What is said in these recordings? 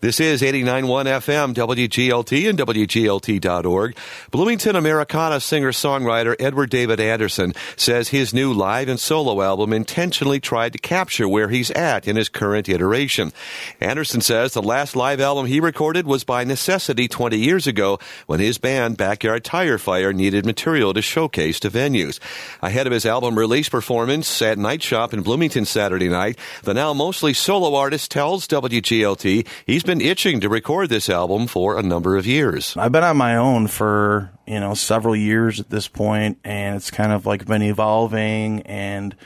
This is 89.1 FM, WGLT and WGLT.org. Bloomington Americana singer-songwriter Edward David Anderson says his new live and solo album intentionally tried to capture where he's at in his current iteration. Anderson says the last live album he recorded was by necessity 20 years ago when his band Backyard Tire Fire needed material to showcase to venues. Ahead of his album release performance at Night Shop in Bloomington Saturday night, the now mostly solo artist tells WGLT he's been itching to record this album for a number of years. I've been on my own for, you know, several years at this point, and it's kind of like been evolving and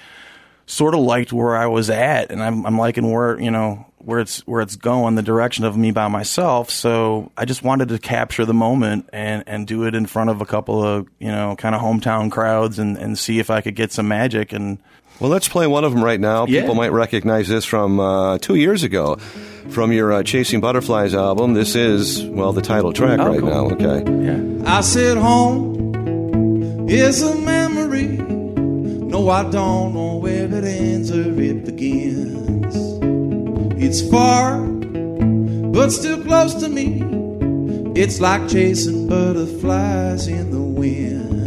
sort of liked where I was at, and I'm, I'm liking where, you know, where it's where it's going, the direction of me by myself. So I just wanted to capture the moment and and do it in front of a couple of you know kind of hometown crowds and and see if I could get some magic. And well, let's play one of them right now. Yeah. People might recognize this from uh, two years ago, from your uh, Chasing Butterflies album. This is well the title track Oh, right cool. now. Okay. yeah, I said home is a memory. No, I don't know where it ends or it begins. It's far, but still close to me. It's like chasing butterflies in the wind.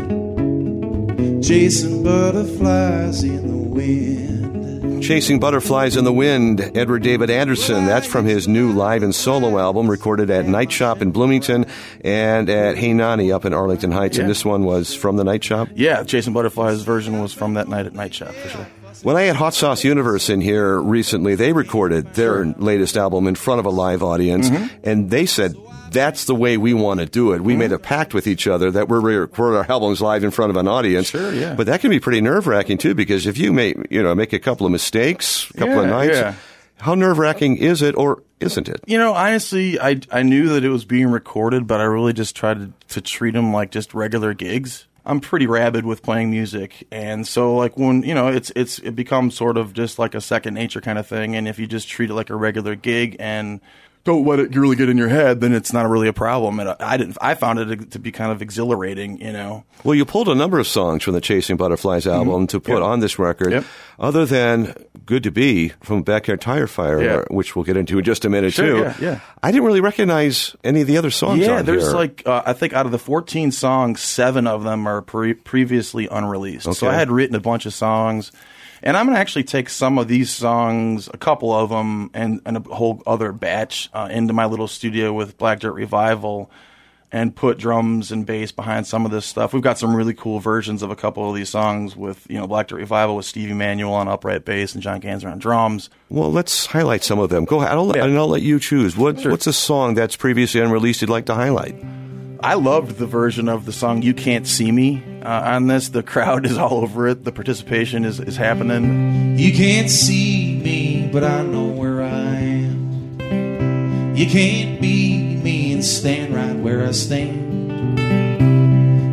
Chasing butterflies in the wind. Chasing Butterflies in the Wind, Edward David Anderson. That's from his new live and solo album recorded at Night Shop in Bloomington and at Hey Nonny up in Arlington Heights. And this one was from the Night Shop. yeah. Chasing Butterflies version was from that night at Night Shop for sure. When I had Hot Sauce Universe in here recently, they recorded their latest album in front of a live audience, Mm-hmm. and they said that's the way we want to do it. We made a pact with each other that we're record our albums live in front of an audience. Sure, yeah. But that can be pretty nerve wracking too, because if you make you know make a couple of mistakes, a couple of nights, yeah. how nerve wracking is it, or isn't it? You know, honestly, I I knew that it was being recorded, but I really just tried to, to treat them like just regular gigs. I'm pretty rabid with playing music, and so like when you know, it's it's it becomes sort of just like a second nature kind of thing. And if you just treat it like a regular gig and don't let it really get in your head, then it's not really a problem. And I, didn't. I found it to be kind of exhilarating. You know, Well, you pulled a number of songs from the Chasing Butterflies album to put Mm-hmm. Yep. on this record, Yep. other than "Good to Be" from Backyard Tire Fire, Yeah. which we'll get into in just a minute Sure, too. yeah, yeah. I didn't really recognize any of the other songs. yeah. There's here. like uh, I think out of the 14 songs, seven of them are pre- previously unreleased. So I had written a bunch of songs. And I'm going to actually take some of these songs, a couple of them, and, and a whole other batch uh, into my little studio with Black Dirt Revival and put drums and bass behind some of this stuff. We've got some really cool versions of a couple of these songs with, you know, Black Dirt Revival with Stevie Manuel on upright bass and John Ganser on drums. well, let's highlight some of them. Go ahead, I'll, Yeah. and I'll let you choose. What, Sure. What's a song that's previously unreleased you'd like to highlight? I loved the version of the song "You Can't See Me" uh, on this. The crowd is all over it. The participation is, is happening. You can't see me, but I know where I am. You can't be me and stand right where I stand.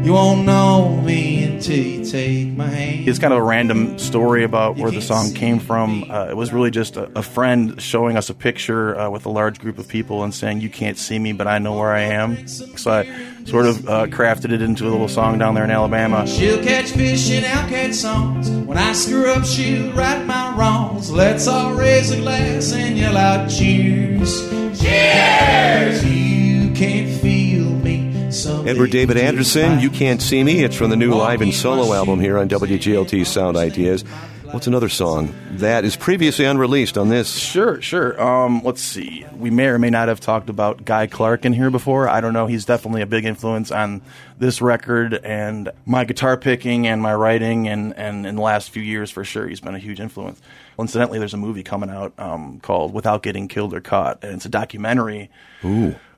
You won't know me until you take my hand. It's kind of a random story about where the song came from. Uh, it was really just a, a friend showing us a picture uh, with a large group of people and saying, "You can't see me, but I know where I am." So I sort of uh, crafted it into a little song down there in Alabama. She'll catch fish and I'll catch songs. When I screw up, she'll right my wrongs. Let's all raise a glass and yell out cheers. Cheers! You can't feel me. someday Edward David Anderson, You Can't See Me. It's from the new live and solo album here on WGLT Sound Ideas. What's another song that is previously unreleased on this? Sure, sure. Um, let's see. We may or may not have talked about Guy Clark in here before. I don't know. He's definitely a big influence on this record and my guitar picking and my writing, and, and in the last few years, for sure, he's been a huge influence. Well, incidentally, there's a movie coming out um, called Without Getting Killed or Caught, and it's a documentary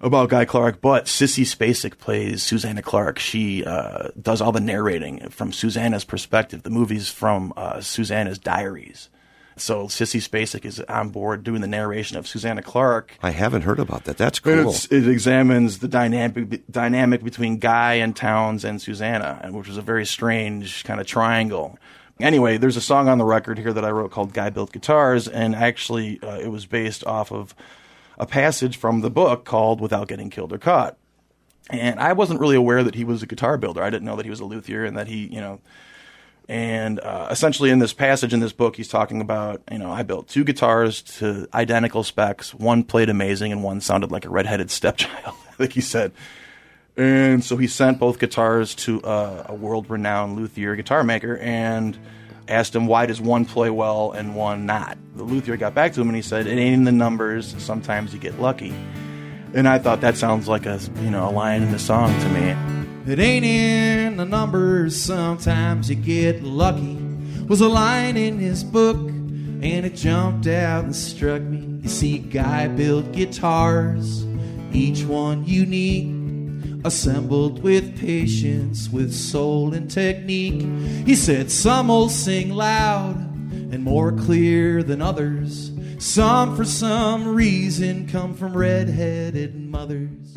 about Guy Clark. But Sissy Spacek plays Susanna Clark. She uh, does all the narrating from Susanna's perspective. The movie's from uh, Susanna's diaries. So Sissy Spacek is on board doing the narration of Susanna Clark. I haven't heard about that. That's cool. it examines the dynamic dynamic between Guy and Townes and Susanna, and which was a very strange kind of triangle. Anyway, there's a song on the record here that I wrote called "Guy Built Guitars," and actually, uh, it was based off of a passage from the book called "Without Getting Killed or Caught." And I wasn't really aware that he was a guitar builder. I didn't know that he was a luthier and that he, you know, And uh, essentially, in this passage in this book, he's talking about, you know, I built two guitars to identical specs. One played amazing, and one sounded like a redheaded stepchild, like he said. And so he sent both guitars to uh, a world renowned luthier guitar maker and asked him, why does one play well and one not? The luthier got back to him and he said, it ain't in the numbers. Sometimes you get lucky. And I thought that sounds like a, you know, a line in the song to me. It ain't in the numbers, sometimes you get lucky. Was a line in his book, and it jumped out and struck me. You see, Guy built guitars, each one unique, assembled with patience, with soul and technique. He said, Some will sing loud and more clear than others. Some, for some reason, come from red headed mothers.